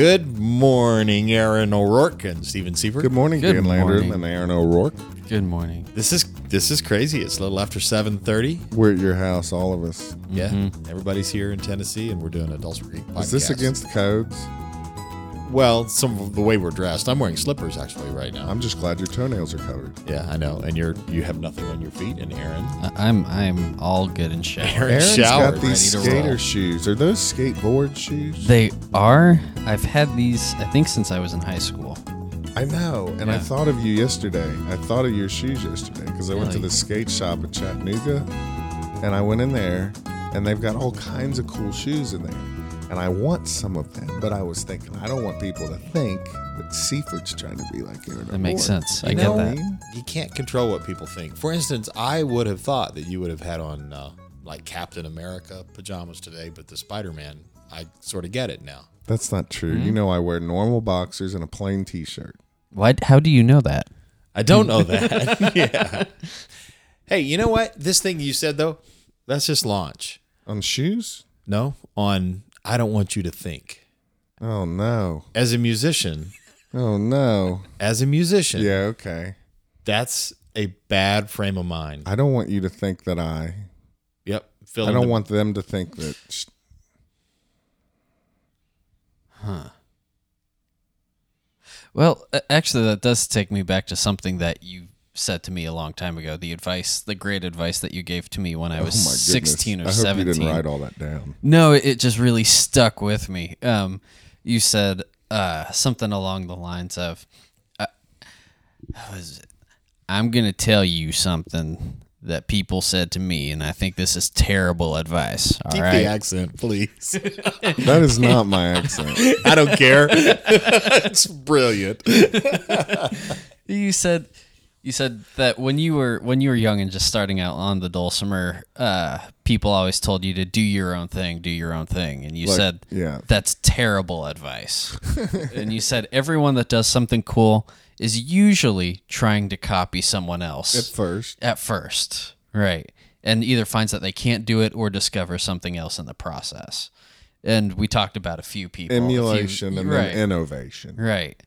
Good morning, Aaron O'Rourke and Steven Seifert. Good morning, Good Dan Landrum morning. and Aaron O'Rourke. Good morning. This is this is crazy. It's a little after seven thirty. We're at your house, all of us. Yeah, Mm-hmm. everybody's here in Tennessee, and we're doing a Dulce Creek podcast. Is this against the codes? Well, some of the way we're dressed. I'm wearing slippers actually right now. I'm just glad your toenails are covered. yeah, I know. And you're you have nothing on your feet, and Aaron. I- I'm I'm all good in shower. Aaron Aaron's showered, got these ready to roll. skater shoes. Are those skateboard shoes? They are. I've had these. I think since I was in high school. I know. And I Yeah. thought of you yesterday. I thought of your shoes yesterday because I went to Really? the skate shop in Chattanooga and I went in there and they've got all kinds of cool shoes in there. And I want some of them, but I was thinking, I don't want people to think that Seifert's trying to be like Aaron. That makes O'Rourke. sense. You I know get what that. You can't control what people think. For instance, I would have thought that you would have had on uh, like Captain America pajamas today, but the Spider Man, I sort of get it now. That's not true. Hmm? You know, I wear normal boxers and a plain t shirt. Why? How do you know that? I don't know that. yeah. Hey, you know what? This thing you said though, let's just launch. On shoes? No, on I don't want you to think. Oh, no. As a musician, Oh, no. as a musician, Yeah, okay. that's a bad frame of mind. I don't want you to think that I. Yep. Fill I in don't the- want them to think that. sh- Well, a- actually, that does take me back to something that you said to me a long time ago. The advice, the great advice that you gave to me when I was oh, 16 or I hope 17. you didn't write all that down. No, it, it just really stuck with me. Um, you said uh, something along the lines of, uh, how is "I'm gonna tell you something that people said to me, and I think this is terrible advice." All Keep right, the accent, please. That is not my accent. I don't care. it's brilliant. you said. You said that when you were when you were young and just starting out on the dulcimer, uh, people always told you to do your own thing, do your own thing, and you Like, said, yeah. that's terrible advice." and you said everyone that does something cool is usually trying to copy someone else At first. at first, right? And either finds that they can't do it or discovers something else in the process. And we talked about a few people, a few- Emulation and right, then innovation. right,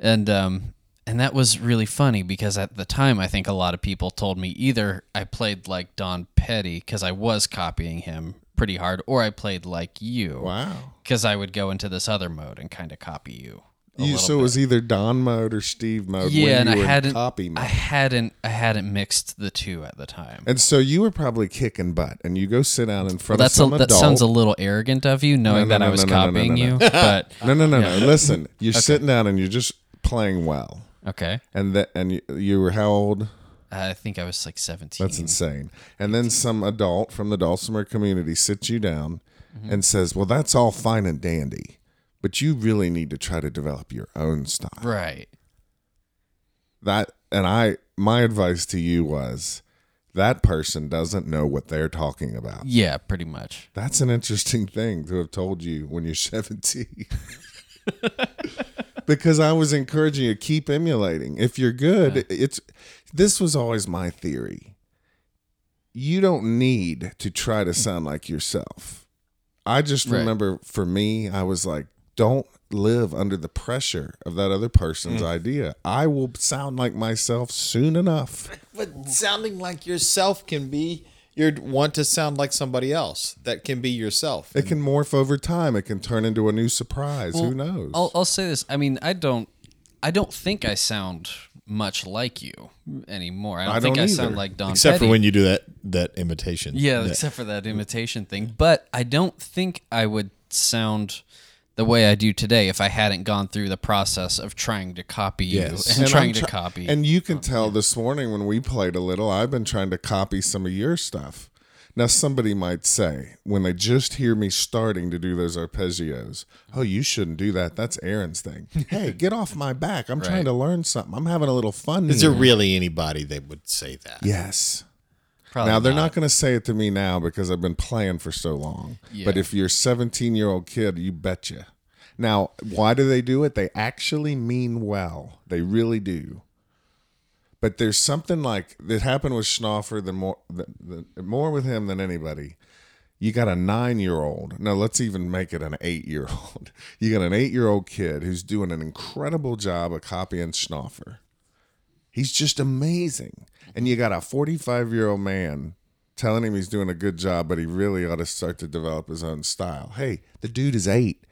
and um, and that was really funny because at the time I think a lot of people told me either I played like Don Pedi because I was copying him pretty hard, or I played like you Wow. because I would go into this other mode and kind of copy you. You, so it was either Don mode or Steve mode. yeah, when and you I were hadn't copy mode. I hadn't I hadn't mixed the two at the time. and so you were probably kicking butt, and you go sit down in Well, front that's of a, some that adult. sounds a little arrogant of you, knowing No, no, that I was no, no, no, copying you. But no, no, no, no. Listen, you're sitting down and you're just playing well, okay, and that and you, you were how old? I think I was like seventeen. That's insane. And then some adult from the Dulcimer community sits you down Mm-hmm. and says, "Well, that's all fine and dandy, but you really need to try to develop your own style." right. That and I my advice to you was that person doesn't know what they're talking about. Yeah, pretty much. That's an interesting thing to have told you when you're 17. because I was encouraging you to keep emulating. If you're good, it's this was always my theory. You don't need to try to sound like yourself. I just Right. remember for me, I was like, don't live under the pressure of that other person's mm. idea. I will sound like myself soon enough. But sounding like yourself can be you want to sound like somebody else. That can be yourself. It can morph over time. It can turn into a new surprise. Who knows? I'll I'll say this. I mean, I don't I don't think I sound much like you anymore. I don't, I think don't I sound like Don Except Pedi. for when you do that that imitation. Yeah, That- except for that imitation thing. But I don't think I would sound the way I do today if I hadn't gone through the process of trying to copy you and, And trying I'm to copy. And you can um, tell this morning when we played a little, I've been trying to copy some of your stuff. Now, somebody might say, when they just hear me starting to do those arpeggios, oh, you shouldn't do that. That's Aaron's thing. hey, get off my back. I'm trying to learn something. I'm having a little fun. Is here. there really anybody that would say that? Yes. Probably now, they're not going to say it to me now because I've been playing for so long. But if you're a 17 year old kid, you betcha. Now, why do they do it? They actually mean well. They really do. But there's something like that happened with Schnaufer than more than, than, more with him than anybody. You got a nine year old. Now let's even make it an eight year old. You got an eight year old kid who's doing an incredible job of copying Schnaufer. He's just amazing. And you got a 45 year old man telling him he's doing a good job, but he really ought to start to develop his own style. Hey, the dude is eight.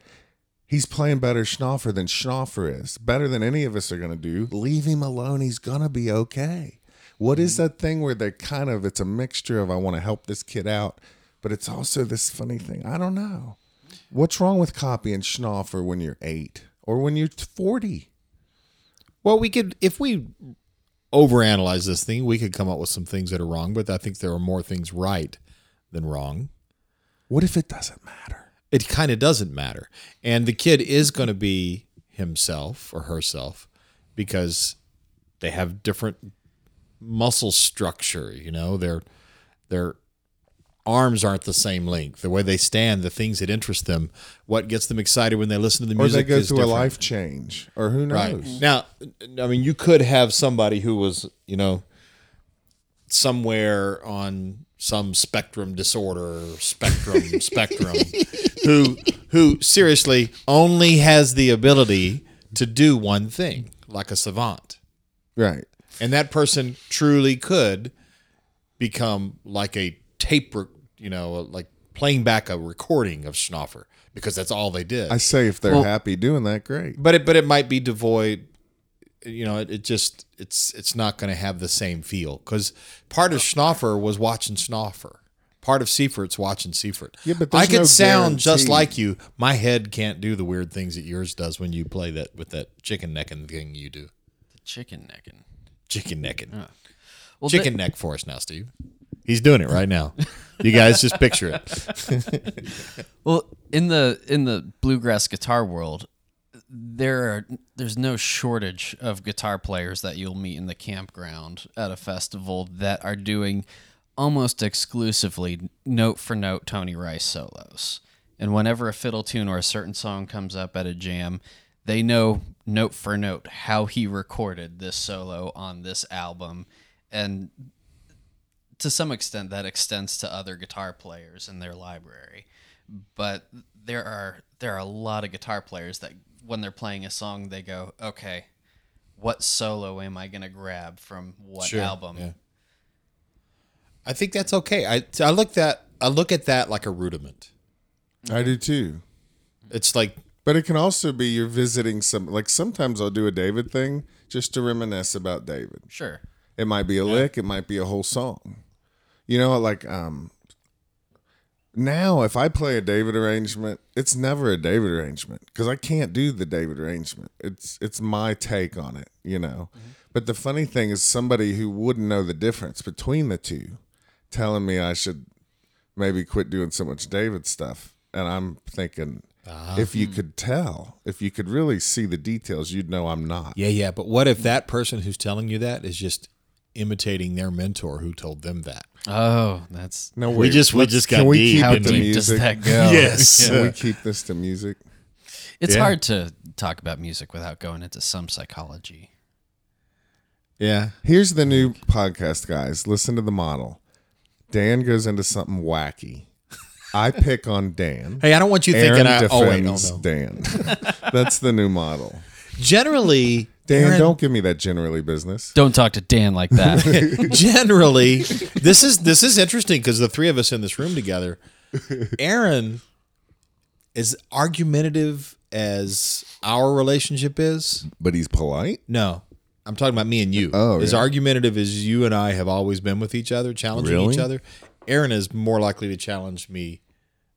He's playing better Schnaufer than Schnaufer is. Better than any of us are going to do. Leave him alone. He's going to be okay. What is mm-hmm. that thing where they're kind of, it's a mixture of I want to help this kid out, but it's also this funny thing. I don't know. What's wrong with copying Schnaufer when you're eight or when you're 40? Well, we could if we overanalyze this thing, we could come up with some things that are wrong, but I think there are more things right than wrong. What if it doesn't matter? It kind of doesn't matter. And the kid is going to be himself or herself because they have different muscle structure, you know, their their arms aren't the same length. The way they stand, the things that interest them, what gets them excited when they listen to the Or music Or they go is through a life change, or who knows? Right. Now, I mean, you could have somebody who was, you know, somewhere on some spectrum disorder, spectrum, spectrum, who who seriously only has the ability to do one thing, like a savant. Right. And that person truly could become like a tape, rec- you know, uh, like playing back a recording of Schnaufer because that's all they did. I say if they're happy doing that, great. but it but it might be devoid you know it, it just it's it's not going to have the same feel because part of schnaufer was watching schnaufer. Part of seifert's watching seifert. Yeah, but i there's could no sound just like you. My head can't do the weird things that yours does when you play that with that chicken necking thing you do. The Chicken necking. chicken necking. Well, chicken neck for us now steve he's doing it right now. You guys just picture it. Well, in the in the bluegrass guitar world, there are there's no shortage of guitar players that you'll meet in the campground at a festival that are doing almost exclusively note for note Tony Rice solos. And whenever a fiddle tune or a certain song comes up at a jam, they know note for note how he recorded this solo on this album. And to some extent that extends to other guitar players in their library but there are there are a lot of guitar players that when they're playing a song they go okay what solo am i going to grab from what Sure, album yeah. i think that's okay i i look that i look at that like a rudiment I do too. it's like But it can also be you're visiting some. Like sometimes I'll do a David thing just to reminisce about David. sure It might be a lick. It might be a whole song. You know, like um. Now, if I play a David arrangement, it's never a David arrangement because I can't do the David arrangement. It's it's my take on it, you know. Mm-hmm. But the funny thing is, somebody who wouldn't know the difference between the two, telling me I should maybe quit doing so much David stuff, and I'm thinking, ah. if you hmm. could tell, if you could really see the details, you'd know I'm not. Yeah, yeah. But what if that person who's telling you that is just imitating their mentor who told them that? oh that's No, We just- we let's- just can got we deep keep how it to deep does music? that go Yes. Can we keep this to music? it's Yeah. hard to talk about music without going into some psychology Yeah. Here's the new podcast, guys. Listen to the model. Dan goes into something wacky. I pick on Dan. Hey, I don't want you Aaron thinking I. Oh wait, no, defends no. Dan. That's the new model. Generally, Dan, Aaron- don't give me that generally business. don't talk to dan like that generally, this is this is interesting because the three of us in this room together, Aaron is argumentative as our relationship is. But he's polite. No, I'm talking about me and you. Oh, as yeah. argumentative as you and I have always been with each other, challenging Really? each other. Aaron is more likely to challenge me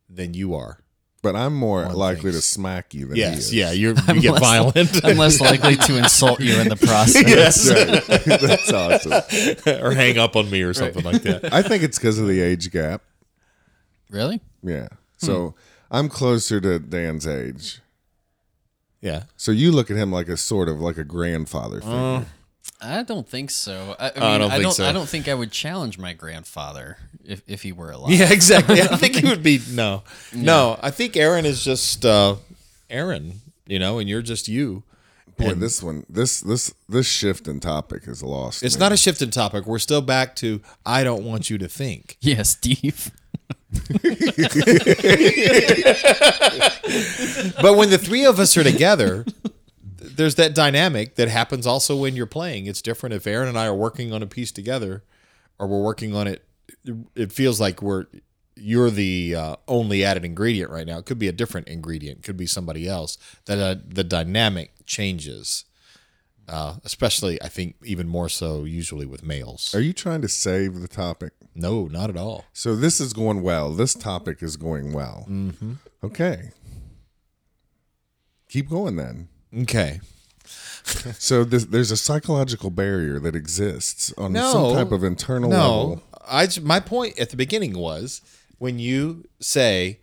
than you are. But I'm more likely things. to smack you than he Yes, is. yeah, you're, you get less- violent i'm less likely to insult you in the process That's right. That's awesome. or hang up on me or something like that. I think it's because of the age gap. really Yeah. So hmm. I'm closer to Dan's age. Yeah, So you look at him like a sort of like a grandfather figure. Uh, I don't think so. I, I, mean, I I don't don't. think so. I don't think I would challenge my grandfather if, if he were alive. yeah, exactly. I think he would be no, no. I think Aaron is just uh, Aaron, you know, and you're just you. Boy, this one, this this this shift in topic is lost. It's me. not a shift in topic. We're still back to I don't want you to think. Yeah, Steve. but when the three of us are together, there's that dynamic that happens also when you're playing. It's different if Aaron and I are working on a piece together, or we're working on it. It feels like we're you're the uh, only added ingredient right now. It could be a different ingredient. It could be somebody else. That uh, the dynamic changes. Uh, especially, I think, even more so usually with males. Are you trying to save the topic? No, not at all. So this is going well. This topic is going well. Mm-hmm. Okay. Keep going then. Okay. So this, there's a psychological barrier that exists on No. some type of internal No, level. I j- my point at the beginning was when you say,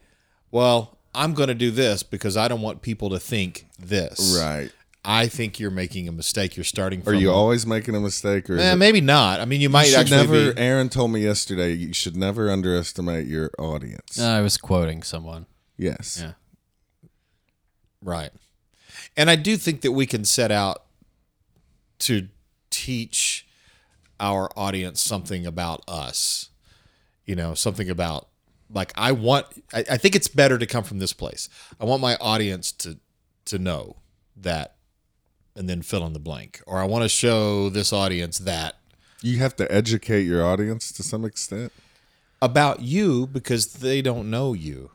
"Well, I'm going to do this because I don't want people to think this." Right. I think you're making a mistake. You're starting Are you always making a mistake, or Eh, it- maybe not. I mean, you might you actually never? be. Aaron told me yesterday you should never underestimate your audience. I was quoting someone. yes. Yeah. Right. And I do think that we can set out to teach our audience something about us. You know, something about like I want I, I think it's better to come from this place. I want my audience to to know that and then fill in the blank. Or I want to show this audience that You have to educate your audience to some extent. about you because they don't know you.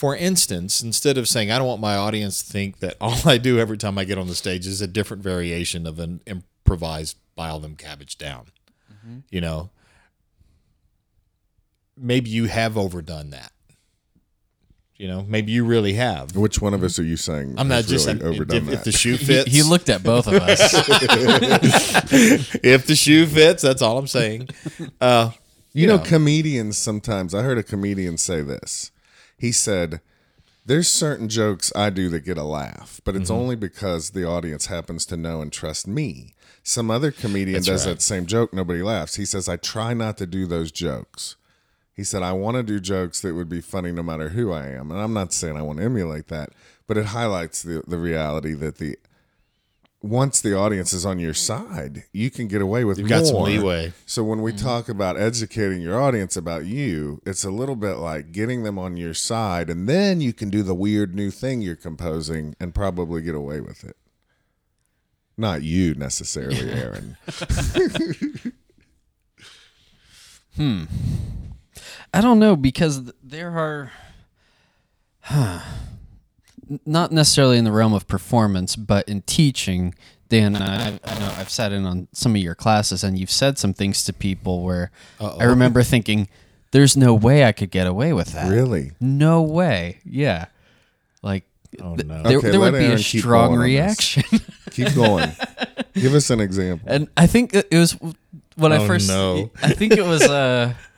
For instance, instead of saying, I don't want my audience to think that all I do every time I get on the stage is a different variation of an improvised bile them cabbage down. You know, maybe you have overdone that. You know, maybe you really have. Which one of us are you saying? I'm not has just really I'm- overdone if, that. if the shoe He, fits. he looked at both of us. if the shoe fits, that's all I'm saying. Uh, You know, know. comedians sometimes, I heard a comedian say this. He said, There's certain jokes I do that get a laugh, but Mm-hmm. it's only because the audience happens to know and trust me. Some other comedian That's does right. that same joke, nobody laughs. He says, I try not to do those jokes. He said, I want to do jokes that would be funny no matter who I am. And I'm not saying I want to emulate that, but it highlights the, the reality that the once the audience is on your side, you can get away with You've got some leeway. So when we talk about educating your audience about you, it's a little bit like getting them on your side, and then you can do the weird new thing you're composing and probably get away with it. Not you necessarily, Aaron. Hmm. I don't know because there are, huh, N- not necessarily in the realm of performance, but in teaching. Dan, I, I know I've sat in on some of your classes, and you've said some things to people where I remember thinking, "There's no way I could get away with that. really? No way." Yeah, like Oh, no. there, Okay, there would be a Aaron keep strong reaction. Keep going. Give us an example. and I think it was when I Oh, first. no. I think it was uh,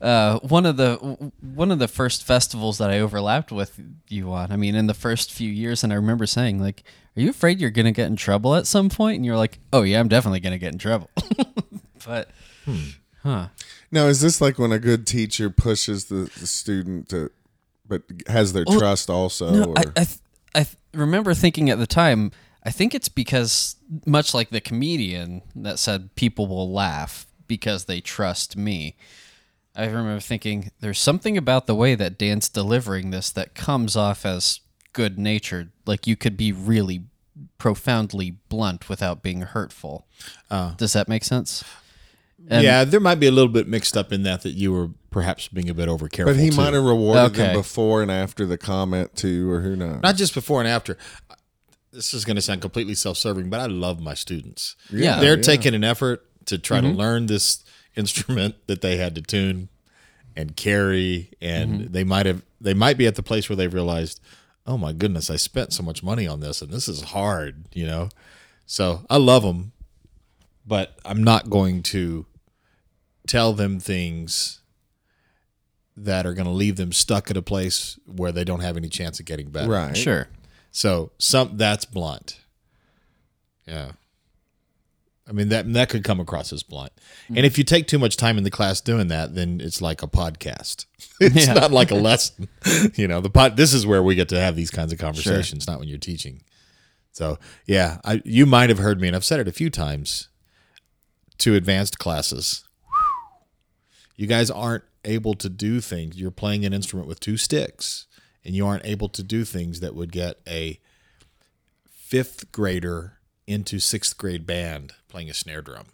uh, one of the one of the first festivals that I overlapped with you on. I mean, in the first few years, and I remember saying like, "Are you afraid you're gonna get in trouble at some point?" And you're like, "Oh yeah, I'm definitely gonna get in trouble." but, huh? Now, is this like when a good teacher pushes the, the student to, but has their Well, trust also? No, or? I I, th- I th- remember thinking at the time. I think it's because much like the comedian that said people will laugh because they trust me. I remember thinking there's something about the way that Dan's delivering this that comes off as good natured. Like you could be really profoundly blunt without being hurtful. Uh. Does that make sense? And- yeah, there might be a little bit mixed up in that that you were perhaps being a bit over careful. but he too. might have rewarded them before and after the comment too, or who knows? not just before and after. This is going to sound completely self-serving, but I love my students. Yeah. they're yeah. taking an effort to try to mm-hmm. learn this instrument that they had to tune and carry, and mm-hmm. they might have they might be at the place where they've realized, oh my goodness, I spent so much money on this, and this is hard, you know. So I love them, but I'm not going to tell them things that are going to leave them stuck at a place where they don't have any chance of getting better. right. Sure. So some that's blunt. Yeah. I mean that that could come across as blunt. And if you take too much time in the class doing that, then it's like a podcast. It's Yeah. not like a lesson. you know, the pod this is where we get to have these kinds of conversations, not when you're teaching. So yeah, I you might have heard me, and I've said it a few times to advanced classes. You guys aren't able to do things. You're playing an instrument with two sticks, and you aren't able to do things that would get a fifth grader into sixth grade band playing a snare drum.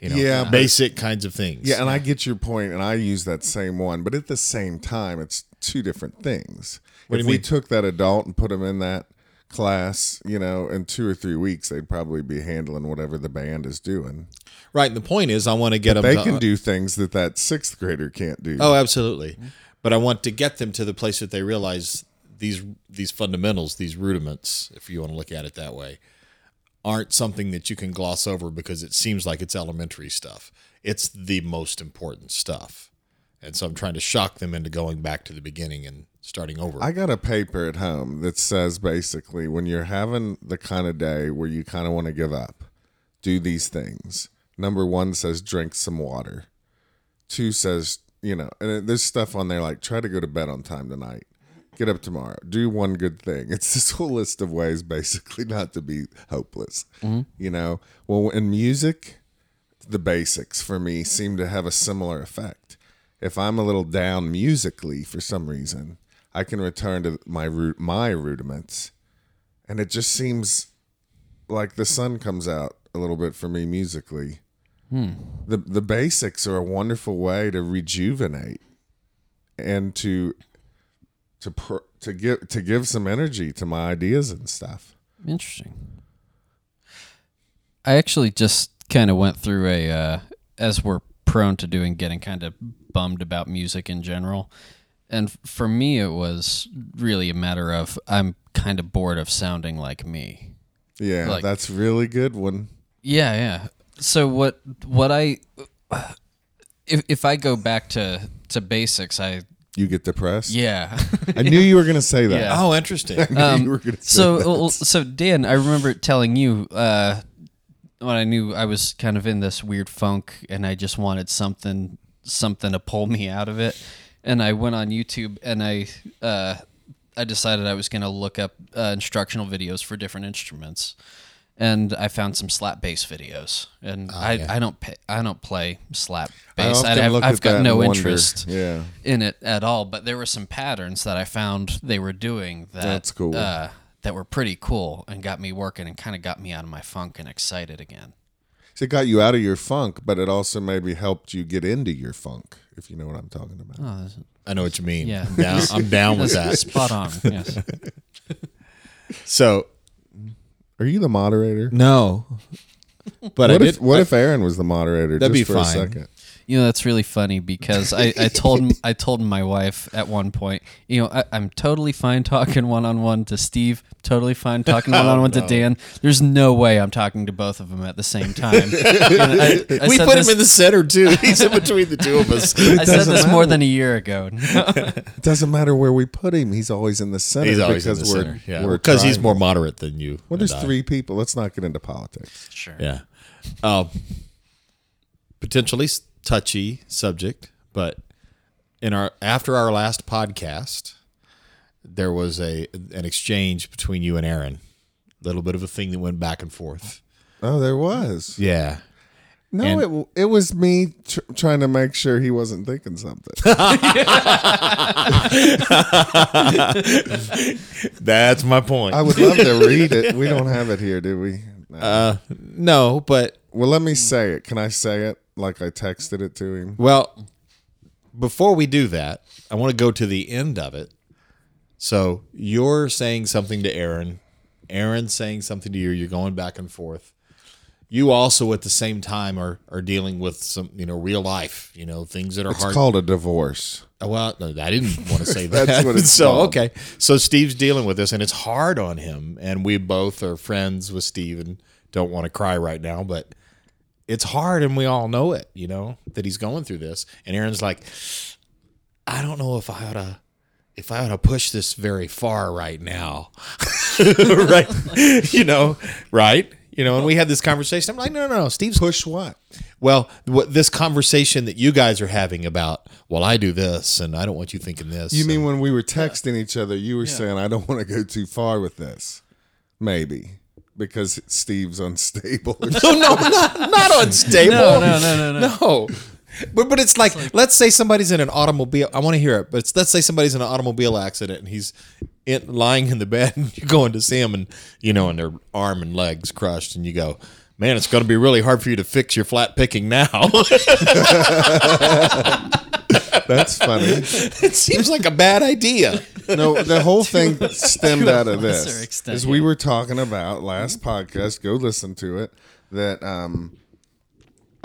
You know, Yeah, but- basic kinds of things. Yeah, and I get your point, and I use that same one, but at the same time, it's two different things. What if we mean? took that adult and put them in that class, you know, in two or three weeks, they'd probably be handling whatever the band is doing. right. And the point is, I want to get them. They to, can do things that that sixth grader can't do. Oh, absolutely. But I want to get them to the place that they realize these these fundamentals, these rudiments, if you want to look at it that way, aren't something that you can gloss over because it seems like it's elementary stuff. It's the most important stuff. And so I'm trying to shock them into going back to the beginning and starting over. I got a paper at home that says basically when you're having the kind of day where you kind of want to give up, do these things. Number one says drink some water. Two says, you know, and there's stuff on there like try to go to bed on time tonight. Get up tomorrow. Do one good thing. It's this whole list of ways basically not to be hopeless. Mm-hmm. You know, well, in music, the basics for me seem to have a similar effect. If I'm a little down musically for some reason, I can return to my root my rudiments, and it just seems like the sun comes out a little bit for me musically. Hmm. The the basics are a wonderful way to rejuvenate and to to pr- to give to give some energy to my ideas and stuff. Interesting. I actually just kind of went through a, uh, as we're prone to doing, getting kind of bummed about music in general. And for me, it was really a matter of I'm kind of bored of sounding like me. Yeah, Like- that's really good one. Yeah, yeah. So what what I if if I go back to to basics, I You get depressed. yeah. I knew you were going to say that. Yeah. oh, interesting. I knew Um, you were going to say so that. well, so Dan, I remember telling you uh, when I knew I was kind of in this weird funk and I just wanted something something to pull me out of it, and I went on YouTube and I uh, I decided I was going to look up uh, instructional videos for different instruments. And I found some slap bass videos, and I, yeah. I don't pay, I don't play slap I bass. often have, I've got no interest Yeah. in it at all. But there were some patterns that I found they were doing that That's cool. uh, that were pretty cool and got me working and kind of got me out of my funk and excited again. So it got you out of your funk, but it also maybe helped you get into your funk, if you know what I'm talking about. Oh, that's, I know what you mean. Yeah. I'm down, I'm down with that. spot on. Yes. So, Are you the moderator? no. But I what did. if what if Aaron was the moderator That'd just be for a fine. second? You know that's really funny because I, I told I told my wife at one point, you know, I, I'm totally fine talking one on one to Steve, totally fine talking one on one to Dan. There's no way I'm talking to both of them at the same time. You know, I, I we put this, him in the center too. He's in between the two of us. I said doesn't this more than a year ago. It doesn't matter where we put him; he's always in the center. He's always in because the we're, center. Yeah, we're because he's more moderate than you. Well, there's I. three people. Let's not get into politics. sure. Yeah. Uh, potentially s- touchy subject, but in our after our last podcast, there was a an exchange between you and Aaron. A little bit of a thing that went back and forth. Oh, there was. Yeah. No, And- it it was me tr- trying to make sure he wasn't thinking something. That's my point. I would love to read it. We don't have it here, do we? No. uh, no, but well, let me say it. Can I say it like I texted it to him? Well, before we do that, I want to go to the end of it. So you're saying something to Aaron, Aaron's saying something to you. You're going back and forth. You also, at the same time, are are dealing with some, you know, real life, you know, things that are hard. It's hard. called a divorce. Oh, Well, no, I didn't want to say that. That's what it's so called. okay. So Steve's dealing with this, and it's hard on him. And we both are friends with Steve, and don't want to cry right now, but it's hard, and we all know it. You know that he's going through this. And Aaron's like, I don't know if I ought to. If I ought to push this very far right now, right? you know, right? You know, and we had this conversation. I'm like, no, no, no. Steve's Push what? well, what this conversation that you guys are having about, well, I do this, and I don't want you thinking this. You and- mean when we were texting each other, you were saying, I don't want to go too far with this? Maybe. Because Steve's unstable. no, no, not, not unstable. No, no, no, no, no. no. But but it's like, let's say somebody's in an automobile. I want to hear it, but it's, let's say somebody's in an automobile accident and he's in, lying in the bed and you're going to see him and you know and their arm and legs crushed and you go, man, it's going to be really hard for you to fix your flat picking now. That's funny. it seems like a bad idea. No, the whole thing stemmed out of this. extent, As we were talking about last podcast, go listen to it. That um,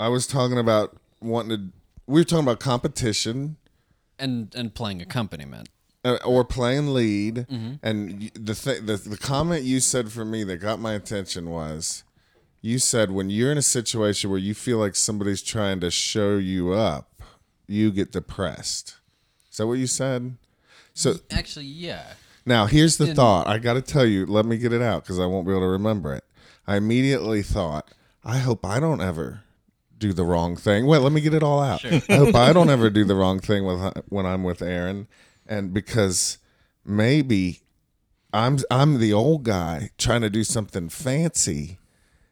I was talking about wanting to. We were talking about competition and and playing accompaniment. uh, or playing lead, Mm-hmm. and the, th- the the comment you said for me that got my attention was, you said when you're in a situation where you feel like somebody's trying to show you up, you get depressed. Is that what you said? So Actually, yeah. now here's the thought. I got to tell you. Let me get it out because I won't be able to remember it. I immediately thought, I hope I don't ever do the wrong thing. Well, let me get it all out. I hope I don't ever do the wrong thing with when I'm with Aaron, and because maybe I'm I'm the old guy trying to do something fancy,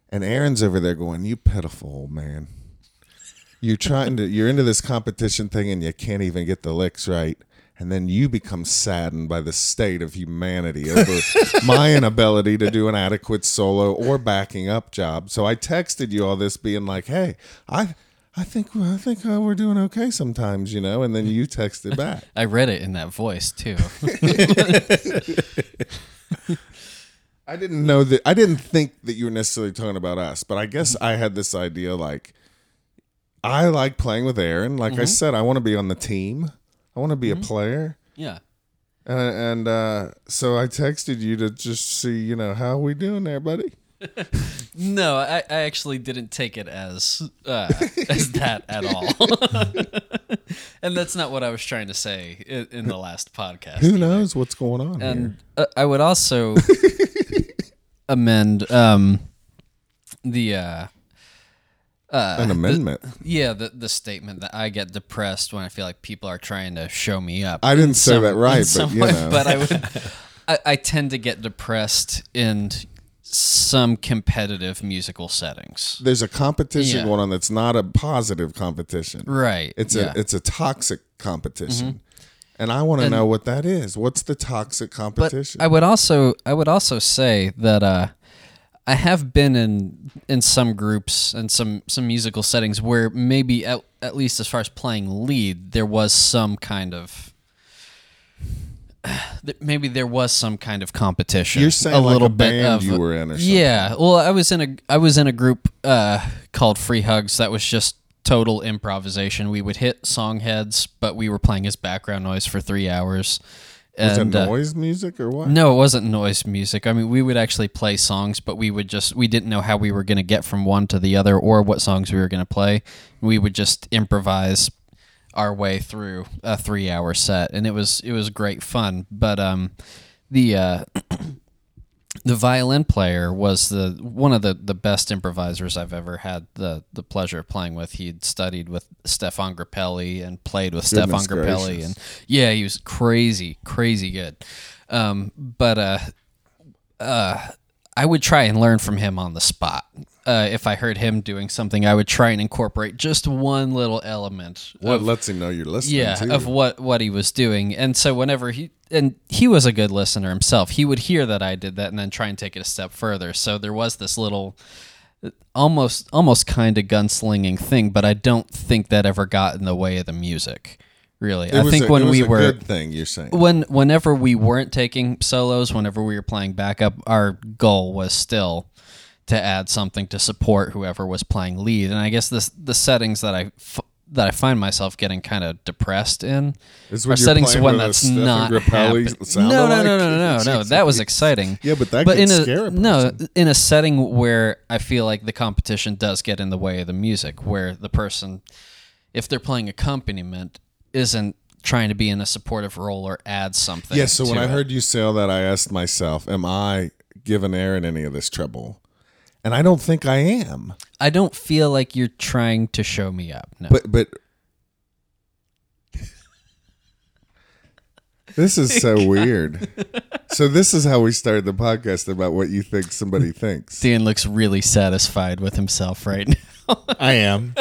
and Aaron's over there going, "You pitiful old man." You're trying to you're into this competition thing and you can't even get the licks right. And then you become saddened by the state of humanity over my inability to do an adequate solo or backing up job. So I texted you all this, being like, "Hey, I, I think I think uh, we're doing okay sometimes, you know." And then you texted back. I read it in that voice too. I didn't know that. I didn't think that you were necessarily talking about us, but I guess I had this idea like I like playing with Aaron. Like I said, I want to be on the team. I want to be a player. yeah. And, and uh, so I texted you to just see, you know, how we doing there, buddy? No, I, I actually didn't take it as uh, as that at all. and that's not what I was trying to say in, in the last podcast. Who knows what's going on here? And uh, I would also amend um, the uh, An amendment. yeah the the statement that I get depressed when I feel like people are trying to show me up. I didn't say some- that right, but, you way. know. But I would I, I tend to get depressed in some competitive musical settings. There's a competition Yeah. going on that's not a positive competition. Right. It's yeah. a it's a toxic competition. And I want to know what that is. What's the toxic but competition? I would also I would also say that uh, I have been in in some groups and some some musical settings where maybe at, at least as far as playing lead there was some kind of maybe there was some kind of competition. You're saying a like little a bit band of you were in or something. yeah. Well, I was in a I was in a group uh, called Free Hugs that was just total improvisation. We would hit song heads, but we were playing as background noise for three hours. Is it uh, noise music or what? no, it wasn't noise music. I mean, we would actually play songs, but we would just we didn't know how we were going to get from one to the other or what songs we were going to play. We would just improvise our way through a 3-hour set and it was it was great fun. But um the uh the violin player was the one of the, the best improvisers I've ever had the, the pleasure of playing with. He'd studied with Stéphane Grappelli and played with Goodness Stéphane Grappelli, and yeah, he was crazy, crazy good. Um, but uh, uh, I would try and learn from him on the spot. Uh, if I heard him doing something, I would try and incorporate just one little element. What of- lets him know you're listening yeah to of what what he was doing and so whenever he and he was a good listener himself he would hear that i did that and then try and take it a step further so there was this little almost almost kind of gunslinging thing but i don't think that ever got in the way of the music really It i think a- when it was we a were good thing you're saying. when whenever we weren't taking solos, whenever we were playing backup, our goal was still to add something to support whoever was playing lead. And I guess this the settings that I f- that I find myself getting kind of depressed in Is are settings playing when that's not happening. sound No, no, no, no, no, no, no. That was exciting. Yeah, but that but in a no in a setting where I feel like the competition does get in the way of the music, where the person, if they're playing accompaniment, isn't trying to be in a supportive role or add something. Yeah, so when I it. heard you say all that, I asked myself, am I giving Aaron any of this trouble? And I don't think I am. I don't feel like you're trying to show me up. No. But but This is so weird. So this is how we started the podcast about what you think somebody thinks. Dan looks really satisfied with himself right now. I am.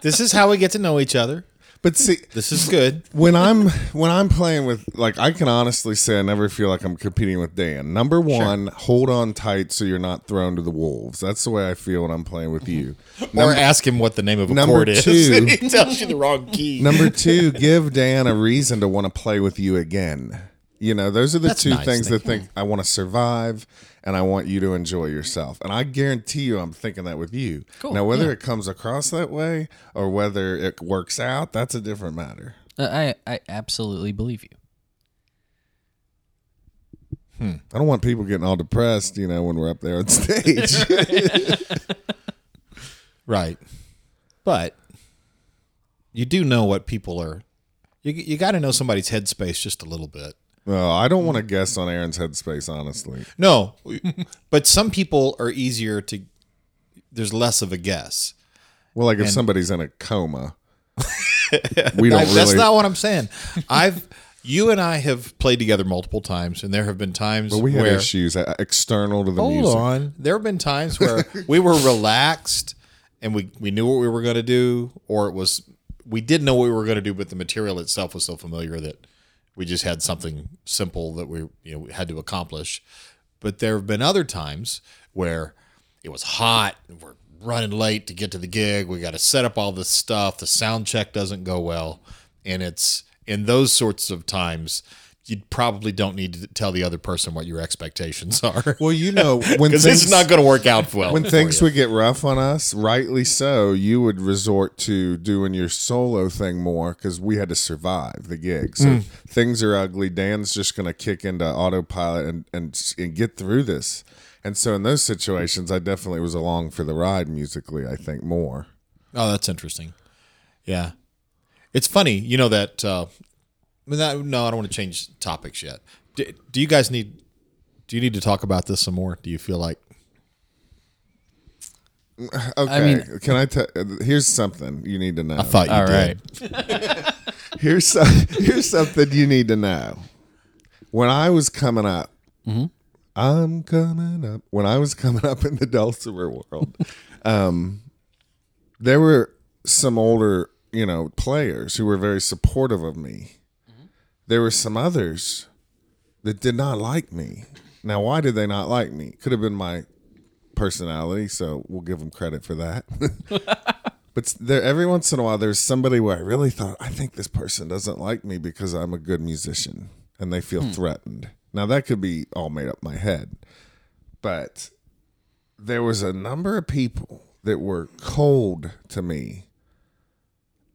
this is how we get to know each other. But see, This is good. when I'm when I'm playing with like I can honestly say I never feel like I'm competing with Dan. Number one, hold on tight so you're not thrown to the wolves. That's the way I feel when I'm playing with you. or ask him what the name of a number chord is. two- he tells you the wrong key. Number two, give Dan a reason to want to play with you again. You know, those are the That's two nice, things that think I want to survive and I want you to enjoy yourself. And I guarantee you I'm thinking that with you. Cool, Now whether yeah. it comes across that way or whether it works out, that's a different matter. Uh, I I absolutely believe you. I don't want people getting all depressed, you know, when we're up there on stage. Right. But you do know what people are. You, you got to know somebody's headspace just a little bit. No, I don't want to guess on Aaron's headspace, honestly. No, but some people are easier to. There's less of a guess. Well, like if somebody's in a coma, we don't I- really. That's not what I'm saying. I've you and I have played together multiple times, and there have been times but we had where issues uh, external to the music. hold music. on. There have been times where we were relaxed and we we knew what we were going to do, or it was we didn't know what we were going to do, but the material itself was so familiar that we just had something simple that we you know had to accomplish. But there have been other times where it was hot and we're running late to get to the gig. We got to set up all this stuff. The sound check doesn't go well, and it's in those sorts of times. You probably don't need to tell the other person what your expectations are. Well, you know, when things it's not going to work out well. when things would get rough on us, rightly so, you would resort to doing your solo thing more because we had to survive the gig. So Mm. things are ugly. Dan's just going to kick into autopilot and, and and get through this. And so in those situations, I definitely was along for the ride musically. I think more. oh, that's interesting. Yeah, it's funny. You know that. Uh, I mean, that no, I don't want to change topics yet. Do, do you guys need? Do you need to talk about this some more? Do you feel like? Okay, mean- can I tell? Here's something you need to know. I thought you All did. right. Here's some, here's something you need to know. When I was coming up, I'm coming up. When I was coming up in the dulcimer world, um, there were some older, you know, players who were very supportive of me. There were some others that did not like me. Now, why did they not like me? Could have been my personality, so we'll give them credit for that. But there, every once in a while, there's somebody where I really thought, I think this person doesn't like me because I'm a good musician, and they feel hmm. threatened. Now that could be all made up in my head, but there was a number of people that were cold to me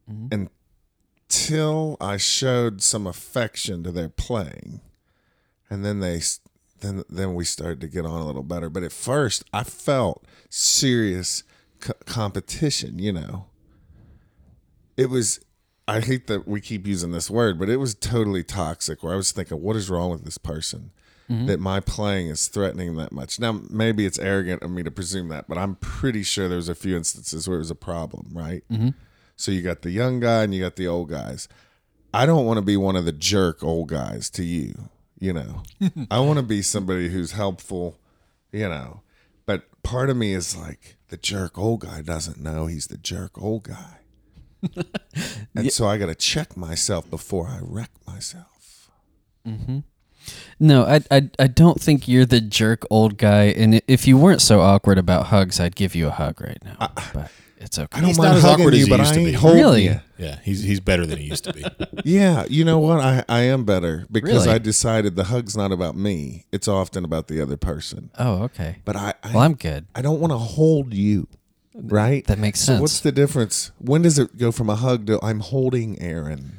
mm-hmm. Until I showed some affection to their playing, and then they then then we started to get on a little better. But at first, I felt serious co- competition. You know, it was. I hate that we keep using this word, but it was totally toxic. Where I was thinking, what is wrong with this person? Mm-hmm. That my playing is threatening that much. Now, maybe it's arrogant of me to presume that, but I'm pretty sure there was a few instances where it was a problem, right? Mm-hmm. So you got the young guy and you got the old guys. I don't want to be one of the jerk old guys to you, you know. I want to be somebody who's helpful, you know. But part of me is like the jerk old guy doesn't know he's the jerk old guy. and so I got to check myself before I wreck myself. Mm-hmm. No, I, I I don't think you're the jerk old guy. And if you weren't so awkward about hugs, I'd give you a hug right now. but it's okay. I don't He's mind not hugging awkward as you, he but used I to ain't be. holding Really? you. Yeah, he's he's better than he used to be. Yeah, you know what? I, I am better because Really? I decided the hug's not about me. It's often about the other person. oh, okay. But I I, Well, I'm good. I don't want to hold you, right? That makes So sense. what's the difference? When does it go from a hug to I'm holding Aaron?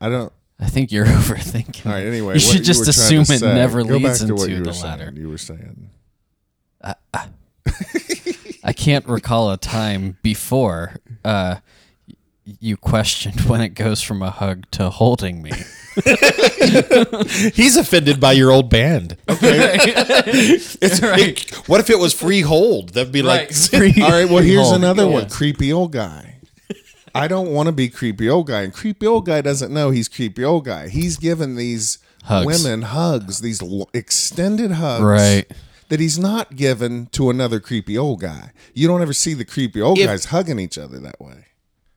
I don't. I think you're overthinking. All right. Anyway, you should just were trying assume to it say. never Go leads back to what into you the were latter. You were saying. Uh, uh, I can't recall a time before uh, you questioned when it goes from a hug to holding me. He's offended by your old band. It's right. What if it was free hold? That'd be like All right. Well, here's Hold. another Yeah. one. Creepy old guy. I don't want to be creepy old guy, and creepy old guy doesn't know he's creepy old guy. He's given these Hugs. women hugs, these extended hugs, Right. That he's not given to another creepy old guy. You don't ever see the creepy old If- guys hugging each other that way.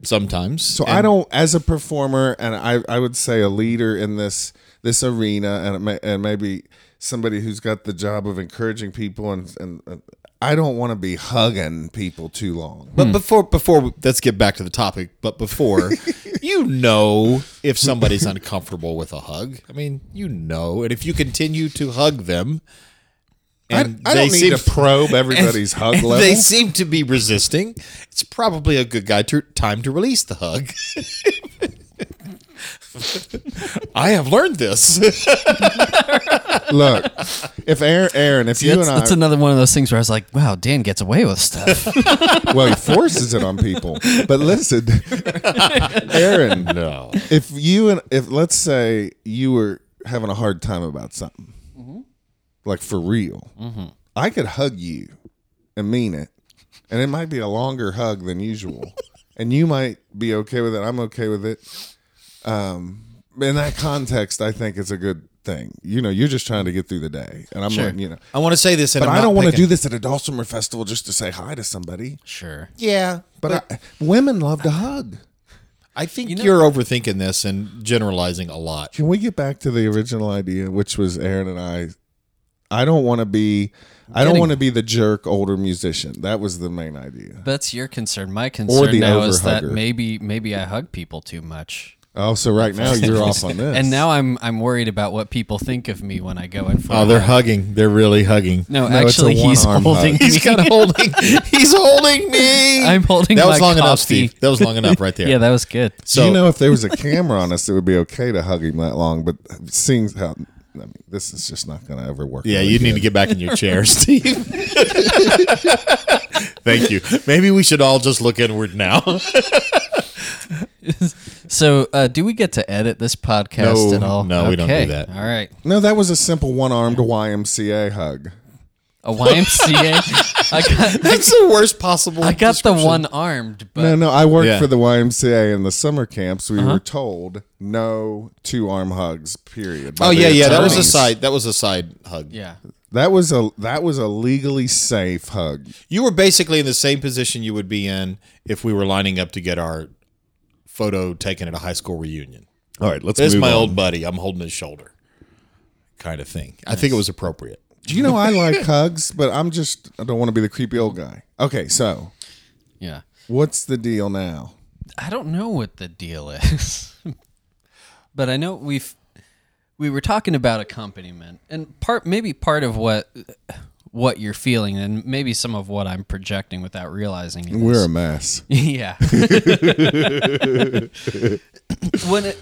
sometimes. So I don't, as a performer, and I, I would say a leader in this this arena, and may, and maybe somebody who's got the job of encouraging people, and and, and I don't want to be hugging people too long. But hmm. before before let's get back to the topic. But before, you know if somebody's uncomfortable with a hug. I mean, you know, and if you continue to hug them, I, and I they don't need seem- to probe everybody's hug and level. They seem to be resisting. It's probably a good guy to, time to release the hug. I have learned this. Look, if Aaron, Aaron if you that's, and I, that's another one of those things where I was like, wow, Dan gets away with stuff. well, he forces it on people. But listen, Aaron, no. if you and if let's say you were having a hard time about something, like for real, I could hug you and mean it, and it might be a longer hug than usual, and you might be okay with it. I'm okay with it. Um, in that context, I think it's a good thing. You know, you're just trying to get through the day, and I'm like, you know. I want to say this, and But I'm I don't want to do this at a Dulcimer festival just to say hi to somebody. sure. Yeah, But, I, women love to hug. I think you are overthinking this and generalizing a lot. Can we get back to the original idea, which was Aaron and I? I don't want to be. I don't want to be the jerk older musician. That was the main idea. That's your concern. My concern the now is that overhugger. maybe maybe I hug people too much. Oh, so right now you're off on this. And now I'm I'm worried about what people think of me when I go in for Oh, they're hug. hugging. They're really hugging. No, No, it's a actually he's one-arm holding hug. me. He's kind of holding. He's holding me. I'm holding That was my long enough, coffee. Steve. That was long enough right there. Yeah, that was good. So Do you know if there was a camera on us, it would be okay to hug him that long. But seeing how, I mean, this is just not going to ever work. Yeah, really you need to get back in your chair, Steve. Thank you. Maybe we should all just look inward now. So, uh, do we get to edit this podcast No, at all? no, we don't do that. All right. No, that was a simple one-armed YMCA hug. A YMCA. I got That's the worst possible. I got the description. one armed, but No, no, I worked Yeah. for the YMCA in the summer camps. Uh-huh. We were told no two-arm hugs. Period. by Oh the yeah, yeah. That was a attorneys. side. That was a side hug. yeah. That was a that was a legally safe hug. You were basically in the same position you would be in if we were lining up to get our photo taken at a high school reunion. All right, let's This is move my on. old buddy. I'm holding his shoulder, kind of thing. I think it was appropriate. Do you know I like hugs, but I'm just I don't want to be the creepy old guy. Okay, so Yeah. what's the deal now? I don't know what the deal is, but I know we've we were talking about accompaniment, and part maybe part of what what you're feeling, and maybe some of what I'm projecting without realizing. it We're is- a mess. yeah. when it,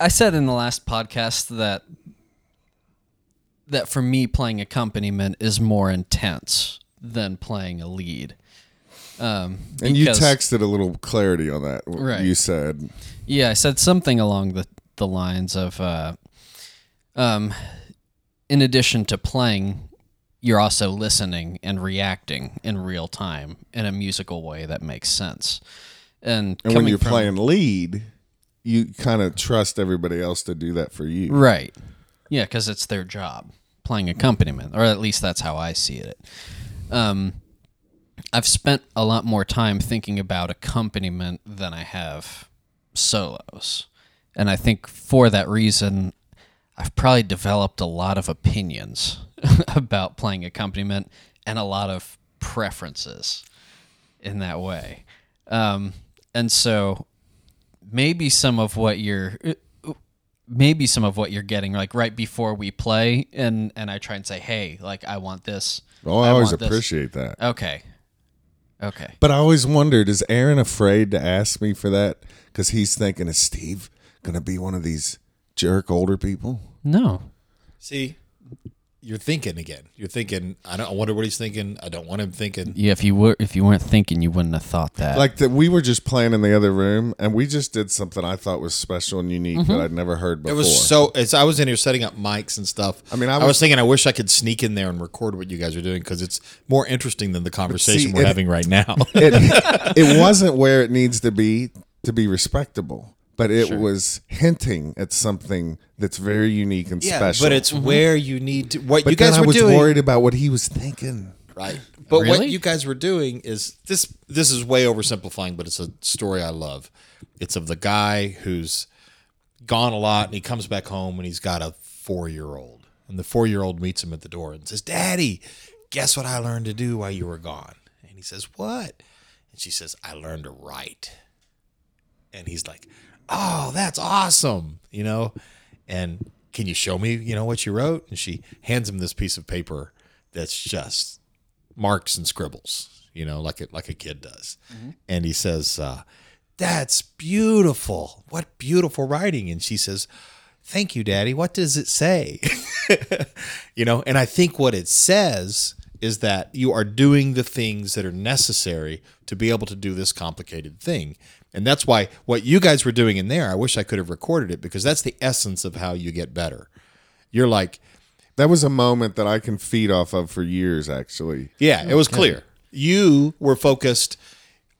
I said in the last podcast that that for me playing accompaniment is more intense than playing a lead. Um, And you texted a little clarity on that. Right. You said yeah, I said something along the the lines of, uh, um, in addition to playing, you're also listening and reacting in real time in a musical way that makes sense. And, and when you're from- playing lead, you kind of trust everybody else to do that for you. right? Yeah, because it's their job playing accompaniment, or at least that's how I see it. Um, I've spent a lot more time thinking about accompaniment than I have solos. And I think for that reason, I've probably developed a lot of opinions about playing accompaniment and a lot of preferences in that way. Um, and so maybe some of what you're maybe some of what you're getting like right before we play and and I try and say, "Hey, like I want this." Oh, I, always want this." appreciate that. Okay. Okay. But I always wondered, is Aaron afraid to ask me for that? Because he's thinking, is Steve going to be one of these jerk older people? No. See, you're thinking again. You're thinking. I don't. I wonder what he's thinking. I don't want him thinking. Yeah, if you were if you weren't thinking, you wouldn't have thought that. Like that, we were just playing in the other room, and we just did something I thought was special and unique that mm-hmm. I'd never heard before. It was so. As I was in here setting up mics and stuff. I mean, I I was- was, thinking. I wish I could sneak in there and record what you guys are doing because it's more interesting than the conversation we're it- having right now. it, it wasn't where it needs to be to be respectable, but it was hinting at something that's very unique and yeah, special. but it's mm-hmm. where you need to. What But you guys were doing? But then I were was doing. worried about what he was thinking. right? But what you guys were doing is this. This is way oversimplifying, but it's a story I love. It's of the guy who's gone a lot, and he comes back home, and he's got a four-year-old, and the four-year-old meets him at the door and says, "Daddy, guess what I learned to do while you were gone?" And he says, "What?" And she says, "I learned to write." And he's like, "Oh, that's awesome!" You know, and can you show me, you know, what you wrote? And she hands him this piece of paper that's just marks and scribbles, you know, like it like a kid does. And he says, uh, "That's beautiful. What beautiful writing!" And she says, "Thank you, Daddy. What does it say?" you know, and I think what it says is that you are doing the things that are necessary to be able to do this complicated thing. And that's why what you guys were doing in there, I wish I could have recorded it because that's the essence of how you get better. You're like, That was a moment that I can feed off of for years, actually. yeah, it was clear. You were focused.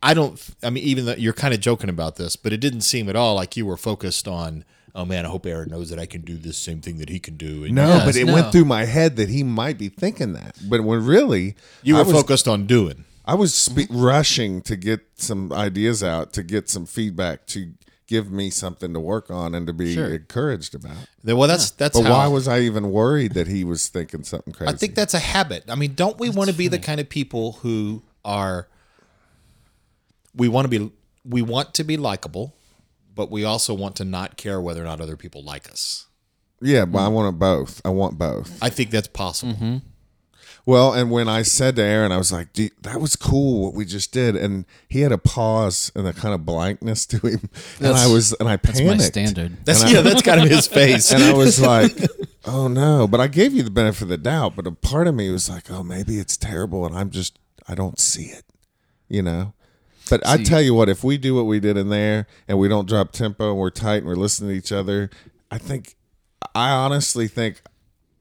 I don't, I mean, even though you're kind of joking about this, but it didn't seem at all like you were focused on, oh man, I hope Aaron knows that I can do this same thing that he can do. And No, Yes, but it no. went through my head that he might be thinking that. But when really, you were was, focused on doing. I was spe- rushing to get some ideas out, to get some feedback, to give me something to work on and to be Sure. encouraged about. Then, Well, that's, that's But how. why was I even worried that he was thinking something crazy? I think that's a habit. I mean, don't we want to be the kind of people who are we want to be we want to be likable, but we also want to not care whether or not other people like us. yeah, but I want it both. I want both. I think that's possible. Mm-hmm. Well, and when I said to Aaron, I was like, "Dude, that was cool what we just did," and he had a pause and a kind of blankness to him, and I was and I panicked. That's my standard. That's yeah, that's kind of his face. and I was like, "Oh no!" But I gave you the benefit of the doubt. But a part of me was like, "Oh, maybe it's terrible," and I'm just I don't see it, you know. But I tell you what, if we do what we did in there and we don't drop tempo and we're tight and we're listening to each other, I think I honestly think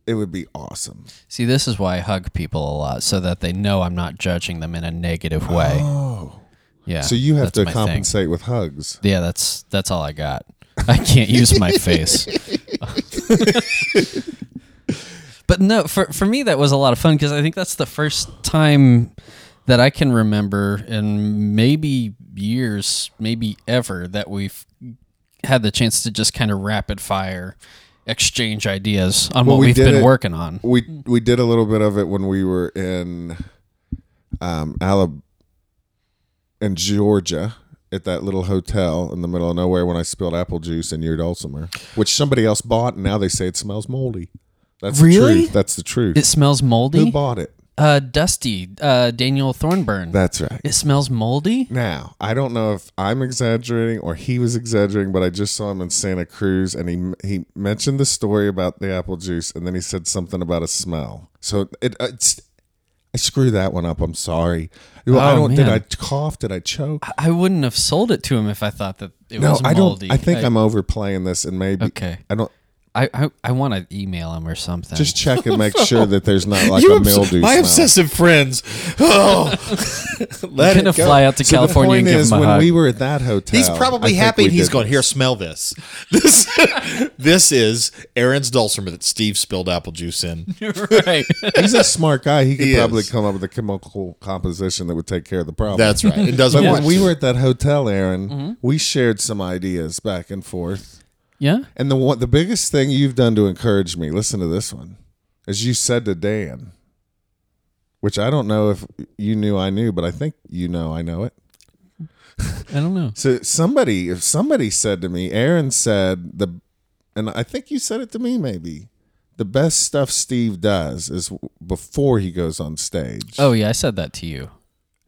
it would be awesome. See, this is why I hug people a lot, so that they know I'm not judging them in a negative way. Oh, Yeah. so you have to my thing. compensate with hugs. Yeah, that's that's all I got. I can't use my face. but no, for for me that was a lot of fun because I think that's the first time that I can remember in maybe years, maybe ever, that we've had the chance to just kind of rapid fire exchange ideas on Well, what we we've did been it- working on. We we did a little bit of it when we were in um Alabama in Georgia at that little hotel in the middle of nowhere when I spilled apple juice in your dulcimer, which somebody else bought, and now they say it smells moldy. That's the Really? truth. That's the truth. It smells moldy. Who bought it? Uh, Dusty, uh, Daniel Thornburn. That's right. it smells moldy. Now, I don't know if I'm exaggerating or he was exaggerating, but I just saw him in Santa Cruz and he he mentioned the story about the apple juice and then he said something about a smell. So it it's I screwed that one up. I'm sorry. I Oh, don't did. I cough? Did I choke? I wouldn't have sold it to him if I thought that it No, was I moldy. don't I think I, am overplaying this and maybe Okay. I don't I I, I want to email him or something. just check and make sure that there's not like You a obs- mildew my smell. obsessive friends. Oh, let I'm it gonna go. fly out to So California the and point give is, him a when hug. we were at that hotel, He's probably think happy. and He's going, here, smell this. This, this is Aaron's dulcimer that Steve spilled apple juice in. right. He's a smart guy. He could He probably is. come up with a chemical composition that would take care of the problem. That's right. It doesn't But work. when we were at that hotel, Aaron, Mm-hmm. we shared some ideas back and forth. Yeah. And the one, the biggest thing you've done to encourage me, listen to this one, is you said to Dan, which I don't know if you knew I knew, but I think you know I know it. I don't know. So somebody, if somebody said to me, Aaron said the, and I think you said it to me maybe. The best stuff Steve does is before he goes on stage. Oh yeah, I said that to you.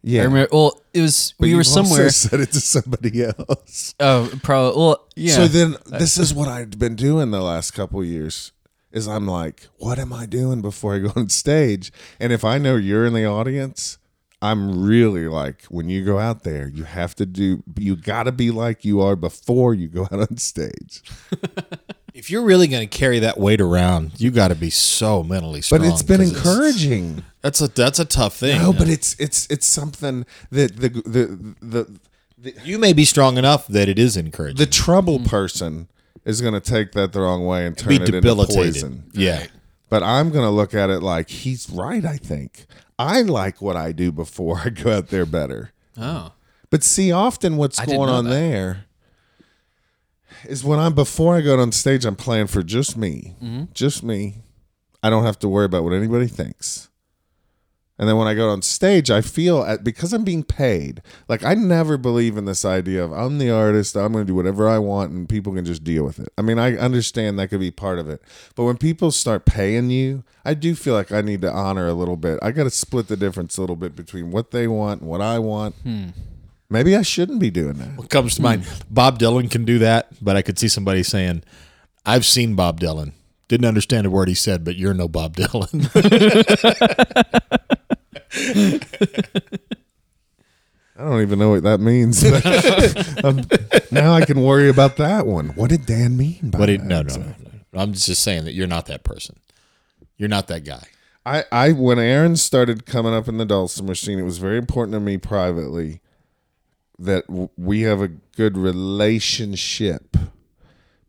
Yeah. I remember. Well, it was But we were somewhere. said it to somebody else. Oh, probably. Well, yeah. So then, uh, this is what I've been doing the last couple years. Is I'm like, what am I doing before I go on stage? And if I know you're in the audience, I'm really like, when you go out there, you have to do, you got to be like you are before you go out on stage. if you're really going to carry that weight around, you got to be so mentally strong. But it's been 'cause it's- encouraging. That's a that's a tough thing. No, but it's it's it's something that the the the you may be strong enough that it is encouraging. the trouble person is going to take that the wrong way and turn be it into debilitated. poison. Yeah. But I'm going to look at it like he's right, I think. I like what I do before I go out there better. Oh. But see, often what's didn't going know on that. there is when I'm before I go on stage, I'm playing for just me, Mm-hmm. just me. I don't have to worry about what anybody thinks. And then when I go on stage, I feel at, because I'm being paid. Like I never believe in this idea of I'm the artist, I'm going to do whatever I want, and people can just deal with it. I mean, I understand that could be part of it, but when people start paying you, I do feel like I need to honor a little bit. I got to split the difference a little bit between what they want and what I want. Maybe I shouldn't be doing that. What comes to mind? Bob Dylan can do that, but I could see somebody saying, "I've seen Bob Dylan. Didn't understand a word he said, but you're no Bob Dylan." I don't even know what that means. um, now I can worry about that one. What did Dan mean by but it, that? no, no, no, no. I'm just saying that you're not that person. You're not that guy. I, I when Aaron started coming up in the Dulcimer scene, it was very important to me privately that w- we have a good relationship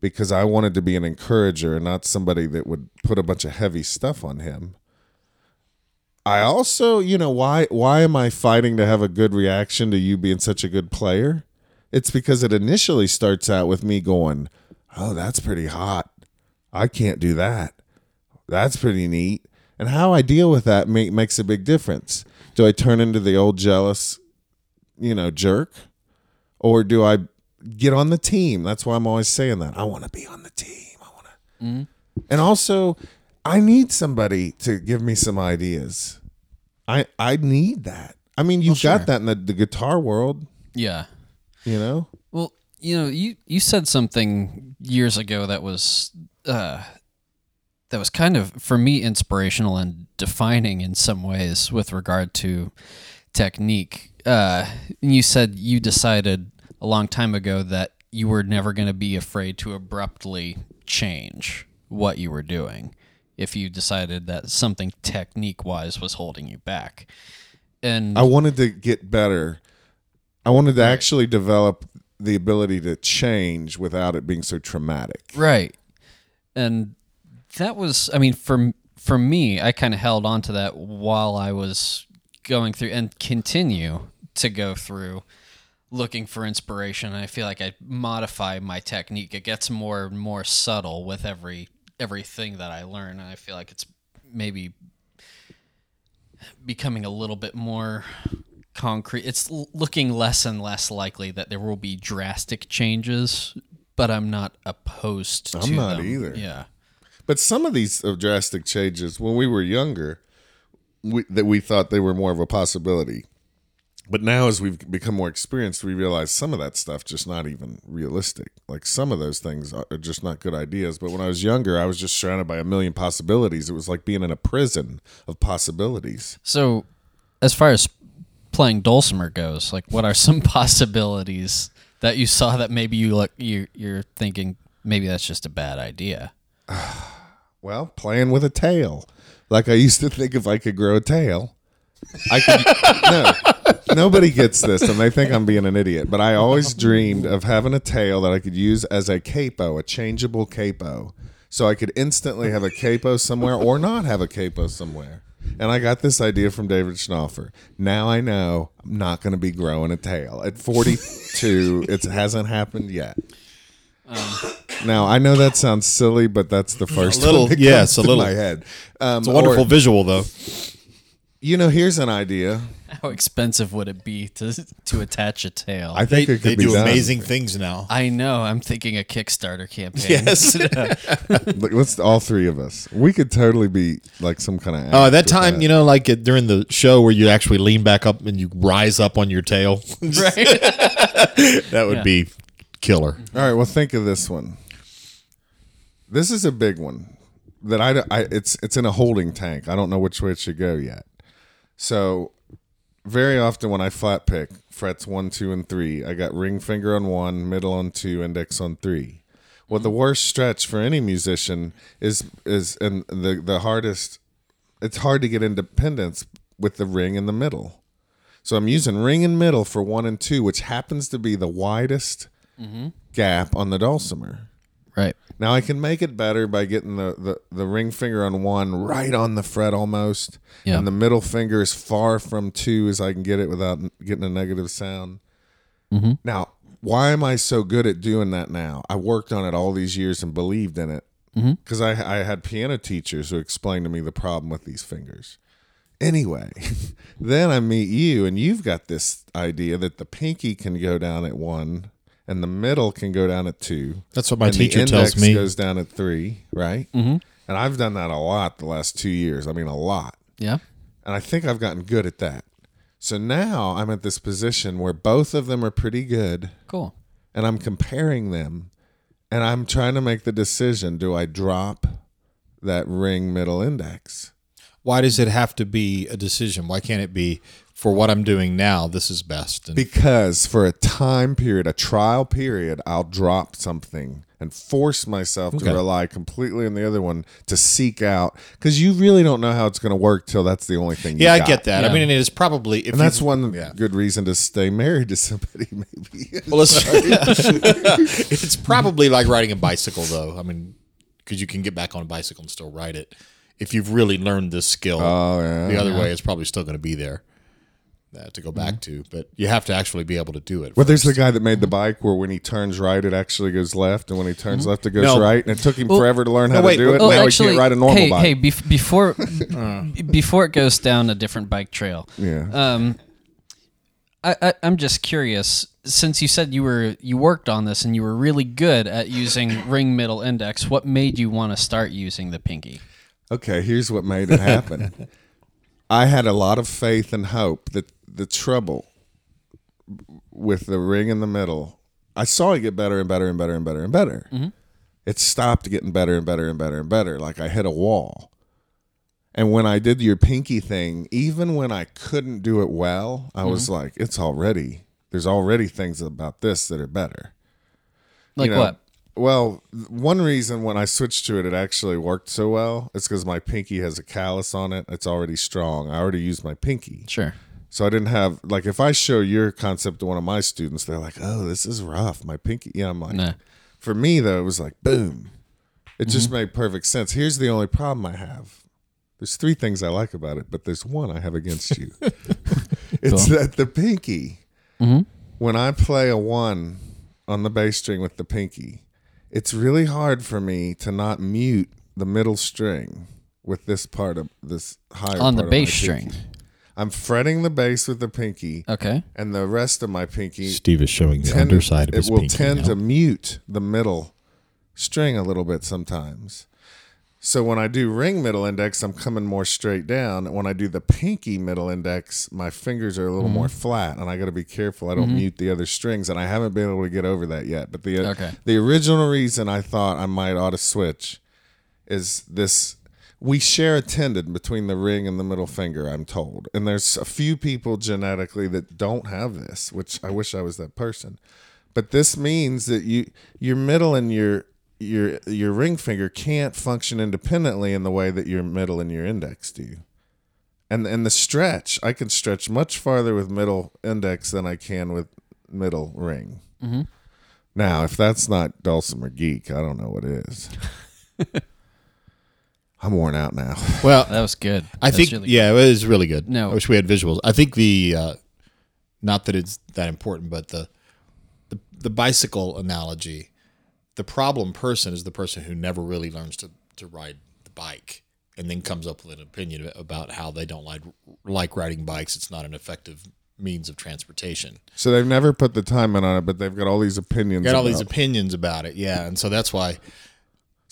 because I wanted to be an encourager and not somebody that would put a bunch of heavy stuff on him. I also, you know, why why am I fighting to have a good reaction to you being such a good player? It's because it initially starts out with me going, "Oh, that's pretty hot. I can't do that. That's pretty neat." And how I deal with that make, makes a big difference. Do I turn into the old jealous, you know, jerk, or do I get on the team? That's why I'm always saying that. I want to be on the team. I want to. Mm. And also, I need somebody to give me some ideas. I I need that. I mean, you've got that in the, the guitar world, Yeah. you know. Well, you know, you you said something years ago that was uh that was kind of for me inspirational and defining in some ways with regard to technique. Uh you said you decided a long time ago that you were never going to be afraid to abruptly change what you were doing if you decided that something technique wise was holding you back. And I wanted to get better. I wanted to actually develop the ability to change without it being so traumatic. Right. And that was I mean for for me I kind of held on to that while I was going through and continue to go through looking for inspiration. I feel like I modify my technique. It gets more and more subtle with every everything that I learn and I feel like it's maybe becoming a little bit more concrete. It's looking less and less likely that there will be drastic changes, but I'm not opposed to I'm not them. either. Yeah. But some of these uh, drastic changes, when we were younger, we, that we thought they were more of a possibility. But now, as we've become more experienced, we realize some of that stuff just not even realistic. Like some of those things are just not good ideas. But when I was younger, I was just surrounded by a million possibilities. It was like being in a prison of possibilities. So, as far as playing dulcimer goes, like what are some possibilities that you saw that maybe you look you you're thinking maybe that's just a bad idea? Well, playing with a tail. Like I used to think if I could grow a tail, I could. no, nobody gets this, and they think I'm being an idiot. But I always dreamed of having a tail that I could use as a capo, a changeable capo, so I could instantly have a capo somewhere or not have a capo somewhere. And I got this idea from David Schnaufer. Now I know I'm not going to be growing a tail at 42. it hasn't happened yet. now I know that sounds silly, but that's the first little- one yes, a little. my head. Um, It's a wonderful or- visual, though. You know, here's an idea. How expensive would it be to to attach a tail? I They, think it could they be do done. amazing things now. I know. I'm thinking a Kickstarter campaign. Yes. Look, uh, let's all three of us. We could totally be like some kind of. Oh, that time, you know, like it, during the show where you actually lean back up and you rise up on your tail. right. that would Yeah. be killer. All right. Well, think of this one. This is a big one that I, I it's it's in a holding tank. I don't know which way it should go yet. So very often when I flat pick frets one, two, and three, I got ring finger on one, middle on two, index on three. Well, the worst stretch for any musician is is and the the hardest. It's hard to get independence with the ring in the middle. So I'm using ring and middle for one and two, which happens to be the widest mm-hmm. gap on the dulcimer. Right. Now I can make it better by getting the, the, the ring finger on one right on the fret almost. Yeah. And the middle finger as far from two as I can get it without getting a negative sound. Mm-hmm. Now, why am I so good at doing that now? I worked on it all these years and believed in it because I, I had piano teachers who explained to me the problem with these fingers. Anyway, then I meet you, and you've got this idea that the pinky can go down at one, and the middle can go down at two. That's what my and teacher the tells index me. goes down at three, right? Mm-hmm. And I've done that a lot the last two years. I mean, a lot. Yeah. And I think I've gotten good at that. So now I'm at this position where both of them are pretty good, Cool. and I'm comparing them, and I'm trying to make the decision: do I drop that ring middle index? Why does it have to be a decision? Why can't it be for what I'm doing now? This is best. And Because for a time period, a trial period, I'll drop something and force myself to rely completely on the other one to seek out because you really don't know how it's going to work till that's the only thing. You yeah, I get that. I mean, it is probably if and that's one Yeah. good reason to stay married to somebody. Maybe Well, it's, it's probably like riding a bicycle, though. I mean, because you can get back on a bicycle and still ride it. If you've really learned this skill, Oh, yeah. the other way is probably still going to be there uh, to go back to. But you have to actually be able to do it. Well, there's the guy that made the bike where when he turns right, it actually goes left, and when he turns left, it goes No. right. And it took him forever to learn how no, wait, to do it. Oh, now actually, he can't ride a normal hey, bike. hey, bef- before b- before it goes down a different bike trail, yeah. um, I, I I'm just curious. Since you said you were you worked on this and you were really good at using ring middle index, what made you want to start using the pinky? Okay, here's what made it happen. I had a lot of faith and hope that the trouble with the ring in the middle, I saw it get better and better and better and better and better. Mm-hmm. It stopped getting better and better and better and better. Like I hit a wall. And when I did your pinky thing, even when I couldn't do it well, I was mm-hmm. like, it's already, there's already things about this that are better. Like You know, what? Well, one reason when I switched to it, it actually worked so well. It's because my pinky has a callus on it. It's already strong. I already used my pinky, Sure. So I didn't have like if I show your concept to one of my students, they're like, "Oh, this is rough." My pinky, yeah. I'm like, Nah. for me though, it was like boom. It just Mm-hmm. made perfect sense. Here's the only problem I have. There's three things I like about it, but there's one I have against you. it's that the pinky. Mm-hmm. When I play a one on the bass string with the pinky, it's really hard for me to not mute the middle string with this part of this higher On the bass string. pinky. I'm fretting the bass with the pinky, Okay. and the rest of my pinky Steve is showing the tend- underside of his it his will pinky tend now. to mute the middle string a little bit sometimes. So when I do ring middle index, I'm coming more straight down. When I do the pinky middle index, my fingers are a little Mm-hmm. more flat, and I got to be careful I don't mute the other strings. And I haven't been able to get over that yet. But the Okay. the original reason I thought I might ought to switch is this. We share a tendon between the ring and the middle finger, I'm told. And there's a few people genetically that don't have this, which I wish I was that person. But this means that you your middle and your your your ring finger can't function independently in the way that your middle and your index do. And and the stretch, I can stretch much farther with middle index than I can with middle ring. Mm-hmm. Now, if that's not dulcimer geek, I don't know what is. I'm worn out now. well, That was good. I That's think really yeah, it was really good. No. I wish we had visuals. I think the uh, not that it's that important, but the the the bicycle analogy, the problem person is the person who never really learns to to ride the bike and then comes up with an opinion about how they don't like like riding bikes. It's not an effective means of transportation. So they've never put the time in on it, but they've got all these opinions. Got all these about- opinions about it, yeah, and so that's why.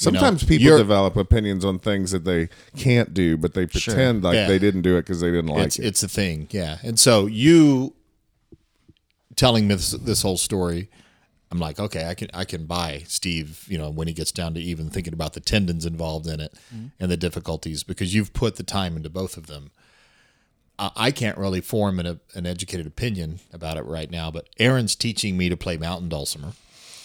Sometimes people you're- develop opinions on things that they can't do, but they pretend like Yeah. they didn't do it because they didn't like it's it. it's a thing, yeah. And so you telling me this this whole story, I'm like, okay, I can I can buy Steve, you know, when he gets down to even thinking about the tendons involved in it mm-hmm. and the difficulties because you've put the time into both of them. I I can't really form an, an educated opinion about it right now, but Aaron's teaching me to play mountain dulcimer,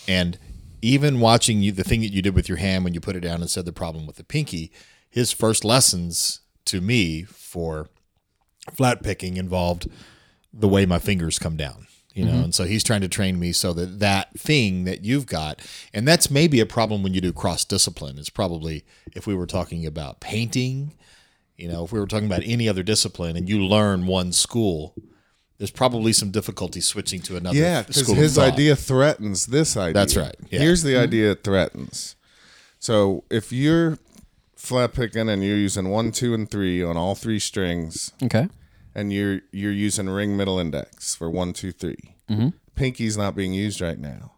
and even watching you, the thing that you did with your hand when you put it down and said the problem with the pinky, his first lessons to me for flat picking involved the way my fingers come down. you know, mm-hmm. and so he's trying to train me so that that thing that you've got, and that's maybe a problem when you do cross discipline. It's probably if we were talking about painting, you know, if we were talking about any other discipline, and you learn one school, there's probably some difficulty switching to another. Yeah, because school of his idea threatens this idea. That's right, yeah. Here's the mm-hmm. idea it threatens. So if you're flat picking and you're using one, two, and three on all three strings, Okay. and you're you're using ring middle index for one, two, three. Mm-hmm. Pinky's not being used right now.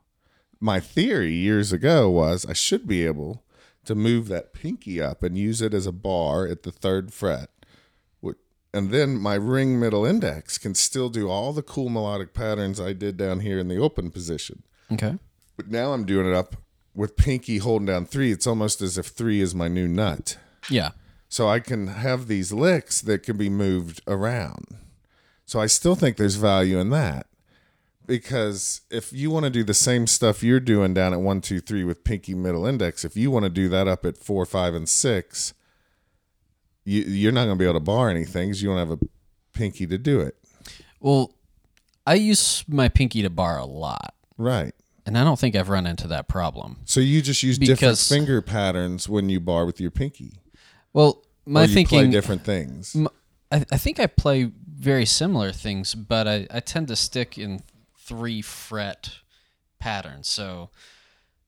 My theory years ago was I should be able to move that pinky up and use it as a bar at the third fret. And then my ring middle index can still do all the cool melodic patterns I did down here in the open position. Okay. But now I'm doing it up with pinky holding down three. It's almost as if three is my new nut. Yeah. So I can have these licks that can be moved around. So I still think there's value in that. Because if you want to do the same stuff you're doing down at one, two, three with pinky middle index, if you want to do that up at four, five, and six, you, you're not going to be able to bar anything because you don't have a pinky to do it. Well, I use my pinky to bar a lot, Right. and I don't think I've run into that problem. So you just use different Because- finger patterns when you bar with your pinky. Well, my or you thinking, play different things. m- I, I think I play very similar things, but I, I tend to stick in three fret patterns. So,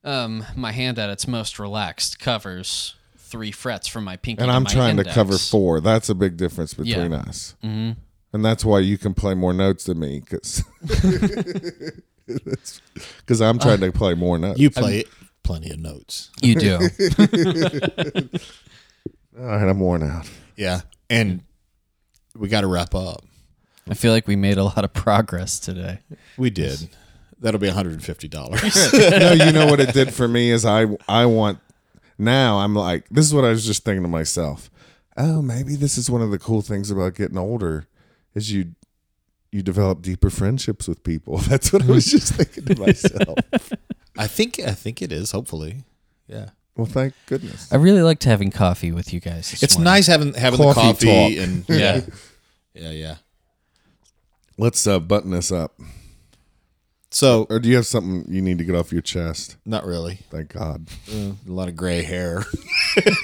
um, my hand at its most relaxed covers three frets from my pinky. and to I'm my trying to cover four. That's a big difference Yeah. between us. Mm-hmm. And that's why you can play more notes than me, because because I'm trying to play more notes. You play plenty of notes. You do. All right, I'm worn out. Yeah, and we got to wrap up. I feel like we made a lot of progress today. We did. That'll be $150. no, you know what it did for me is I I want now I'm like this is what I was just thinking to myself. Oh, maybe this is one of the cool things about getting older is you you develop deeper friendships with people. That's what I was just thinking to myself. I think I think it is, hopefully. Yeah. Well, thank goodness. I really liked having coffee with you guys. It's morning. nice having having Coffee the coffee talk. and yeah. yeah, yeah. Let's uh, button this up. So, Or do you have something you need to get off your chest? not really. Thank God. Uh, a lot of gray hair.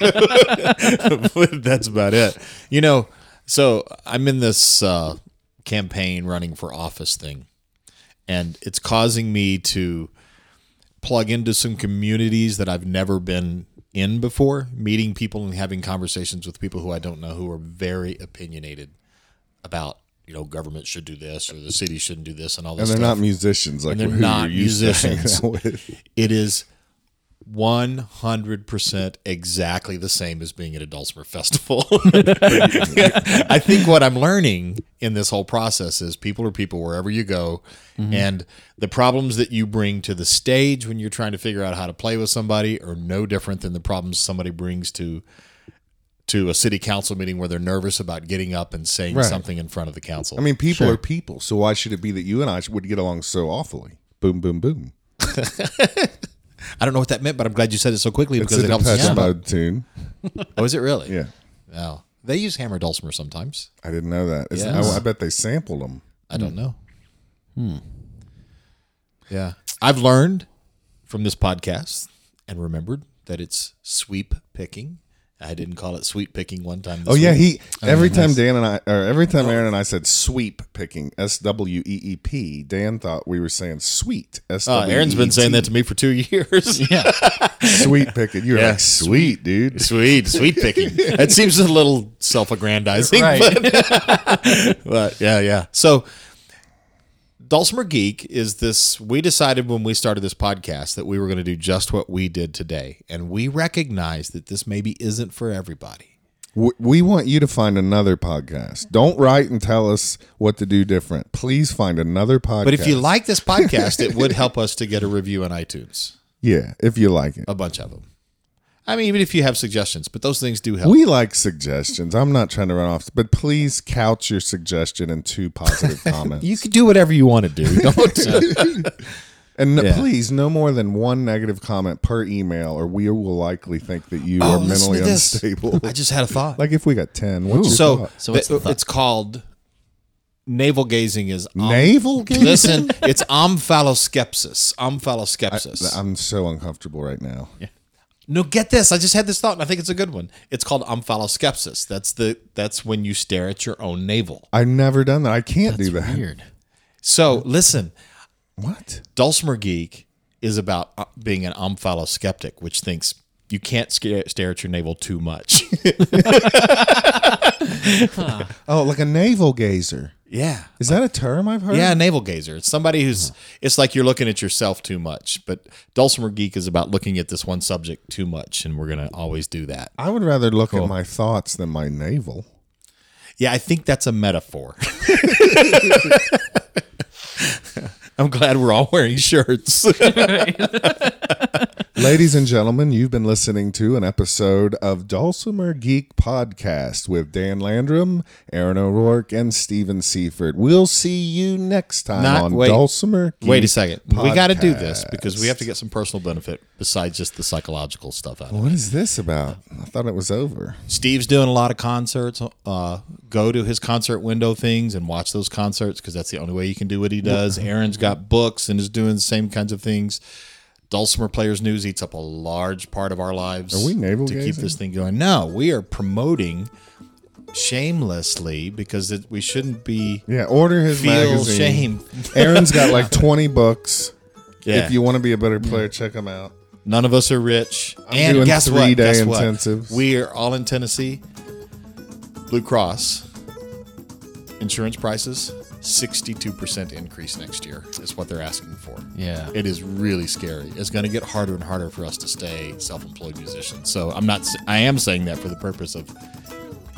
That's about it. You know, so I'm in this uh, campaign running for office thing, and it's causing me to plug into some communities that I've never been in before, meeting people and having conversations with people who I don't know who are very opinionated about, you know, government should do this or the city shouldn't do this and all this. And they're stuff. not musicians like And they're not you're used to musicians. It is 100% exactly the same as being at a Dulcimer festival. I think what I'm learning in this whole process is people are people wherever you go. Mm-hmm. And the problems that you bring to the stage when you're trying to figure out how to play with somebody are no different than the problems somebody brings to to a city council meeting where they're nervous about getting up and saying Right. something in front of the council. I mean, people are people, so why should it be that you and I would get along so awfully? Boom, boom, boom. I don't know what that meant, but I'm glad you said it so quickly It's because a it helps us Depeche. Mode tune. Oh, is it really? Yeah, Oh, they use hammer dulcimer sometimes. I didn't know that. Yes. I, I bet they sampled them. I don't know. Hmm. Yeah, I've learned from this podcast and remembered that it's sweep picking. I didn't call it sweet picking one time. This Oh yeah, week. he oh, every time Dan and I, or every time oh. Aaron and I said sweep picking, S W E E P, Dan thought we were saying sweet. S Oh, W E E T. Oh, Aaron's been saying that to me for two years. Yeah. sweet picking. You're Yeah, like sweet, dude. Sweet, sweet picking. That seems a little self-aggrandizing, Right. but, but yeah, yeah. So, Dulcimer Geek is this. We decided when we started this podcast that we were going to do just what we did today, and we recognize that this maybe isn't for everybody. We want you to find another podcast. Don't write and tell us what to do different. Please find another podcast. But if you like this podcast, it would help us to get a review on iTunes. yeah, if you like it, A bunch of them. I mean, even if you have suggestions, but those things do help. we like suggestions. I'm not trying to run off, but please couch your suggestion in two positive comments. you can do whatever you want to do. Don't. Uh, and Yeah. please, no more than one negative comment per email, or we will likely think that you Oh, are mentally unstable. I just had a thought. like if we got ten, what's your so thought? So what's the it's called navel gazing is om- Navel gazing? Listen, it's omphaloskepsis. Omphaloskepsis. I'm so uncomfortable right now. No, get this. I just had this thought, and I think it's a good one. It's called omphaloskepsis. That's the that's when you stare at your own navel. I've never done that. I can't do that. Weird. So listen, What? Dulcimer Geek is about uh, being an omphaloskeptic, which thinks you can't scare, stare at your navel too much. Oh, like a navel gazer. yeah. Is that a term I've heard? Yeah, navel gazer. It's somebody who's. It's like you're looking at yourself too much. But Dulcimer Geek is about looking at this one subject too much, and we're gonna always do that. I would rather look at my thoughts than my navel. Yeah, I think that's a metaphor. I'm glad we're all wearing shirts. Ladies and gentlemen, you've been listening to an episode of Dulcimer Geek Podcast with Dan Landrum, Aaron O'Rourke, and Steven Seifert. We'll see you next time Not- on wait. Dulcimer Geek Wait a second. We got to do this because we have to get some personal benefit besides just the psychological stuff out of it. What is this about? I thought it was over. Steve's doing a lot of concerts. Uh, go to his concert window things and watch those concerts because that's the only way you can do what he does. Aaron's got books and is doing the same kinds of things. Dulcimer Players News eats up a large part of our lives. Are we navel to keep this thing going? No, we are promoting shamelessly because it, we shouldn't be Yeah, order his feel magazine. shame. Aaron's got like 20 books. Yeah. If you want to be a better player, check them out. None of us are rich. and doing guess what? Guess what? intensives. We are all in Tennessee. Blue Cross insurance prices 62% increase next year is what they're asking for. Yeah. It is really scary. It's going to get harder and harder for us to stay self-employed musicians. So I'm not I am saying that for the purpose of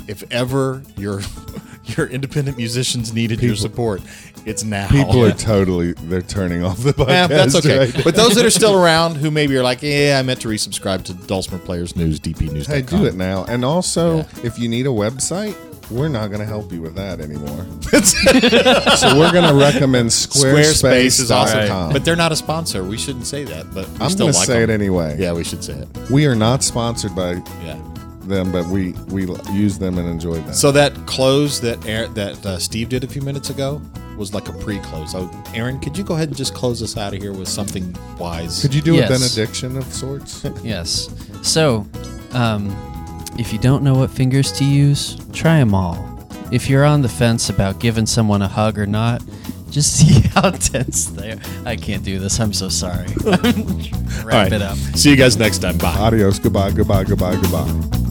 if ever your your independent musicians needed your support, it's now. People are totally, they're turning off the podcast. Yeah, that's okay. right. But those that are still around who maybe are like, yeah, I meant to resubscribe to Dulcimer Players News, DP News. Hey, do it now. And also, if you need a website, we're not going to help you with that anymore. so we're going to recommend Squarespace is awesome, squarespace.com. but they're not a sponsor. We shouldn't say that, but we I'm still going to like say them. it anyway. Yeah, we should say it. We are not sponsored by Yeah. them, but we we use them and enjoy them. So that close that Aaron, that uh, Steve did a few minutes ago was like a pre-close. So, Aaron, could you go ahead and just close us out of here with something wise? Could you do Yes. a benediction of sorts? Yes. So, um, if you don't know what fingers to use, try them all. If you're on the fence about giving someone a hug or not, just see how tense they are. I can't do this. I'm so sorry. Wrap All right. it up. See you guys next time. Bye. Adios. Goodbye. Goodbye. Goodbye. Goodbye.